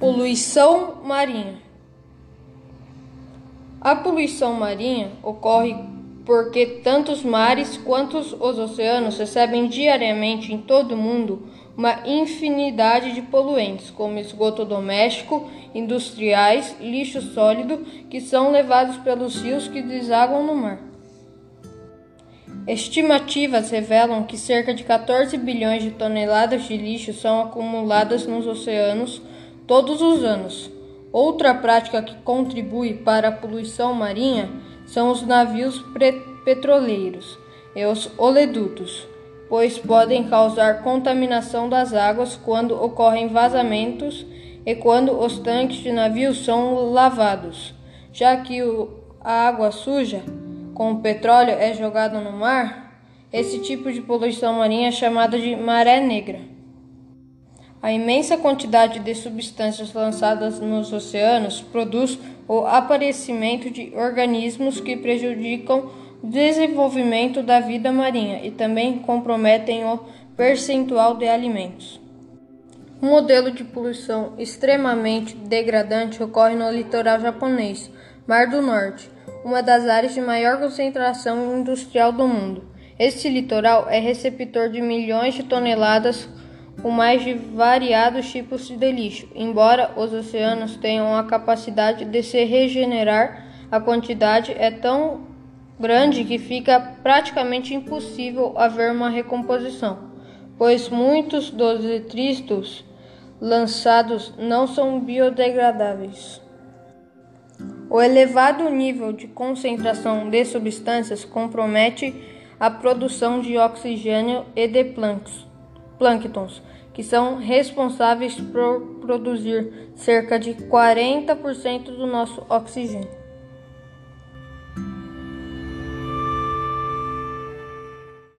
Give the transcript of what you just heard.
Poluição marinha. A poluição marinha ocorre porque tanto os mares quanto os oceanos recebem diariamente em todo o mundo uma infinidade de poluentes, como esgoto doméstico, industriais, lixo sólido, que são levados pelos rios que desaguam no mar. Estimativas revelam que cerca de 14 bilhões de toneladas de lixo são acumuladas nos oceanos todos os anos. Outra prática que contribui para a poluição marinha são os navios petroleiros e os oleodutos, pois podem causar contaminação das águas quando ocorrem vazamentos e quando os tanques de navios são lavados, já que a água suja com o petróleo é jogada no mar, esse tipo de poluição marinha é chamada de maré negra. A imensa quantidade de substâncias lançadas nos oceanos produz o aparecimento de organismos que prejudicam o desenvolvimento da vida marinha e também comprometem o percentual de alimentos. Um modelo de poluição extremamente degradante ocorre no litoral japonês, Mar do Norte, uma das áreas de maior concentração industrial do mundo. Este litoral é receptor de milhões de toneladas com mais de variados tipos de lixo. Embora os oceanos tenham a capacidade de se regenerar, a quantidade é tão grande que fica praticamente impossível haver uma recomposição, pois muitos dos detritos lançados não são biodegradáveis. O elevado nível de concentração de substâncias compromete a produção de oxigênio e de plânctons, que são responsáveis por produzir cerca de 40% do nosso oxigênio.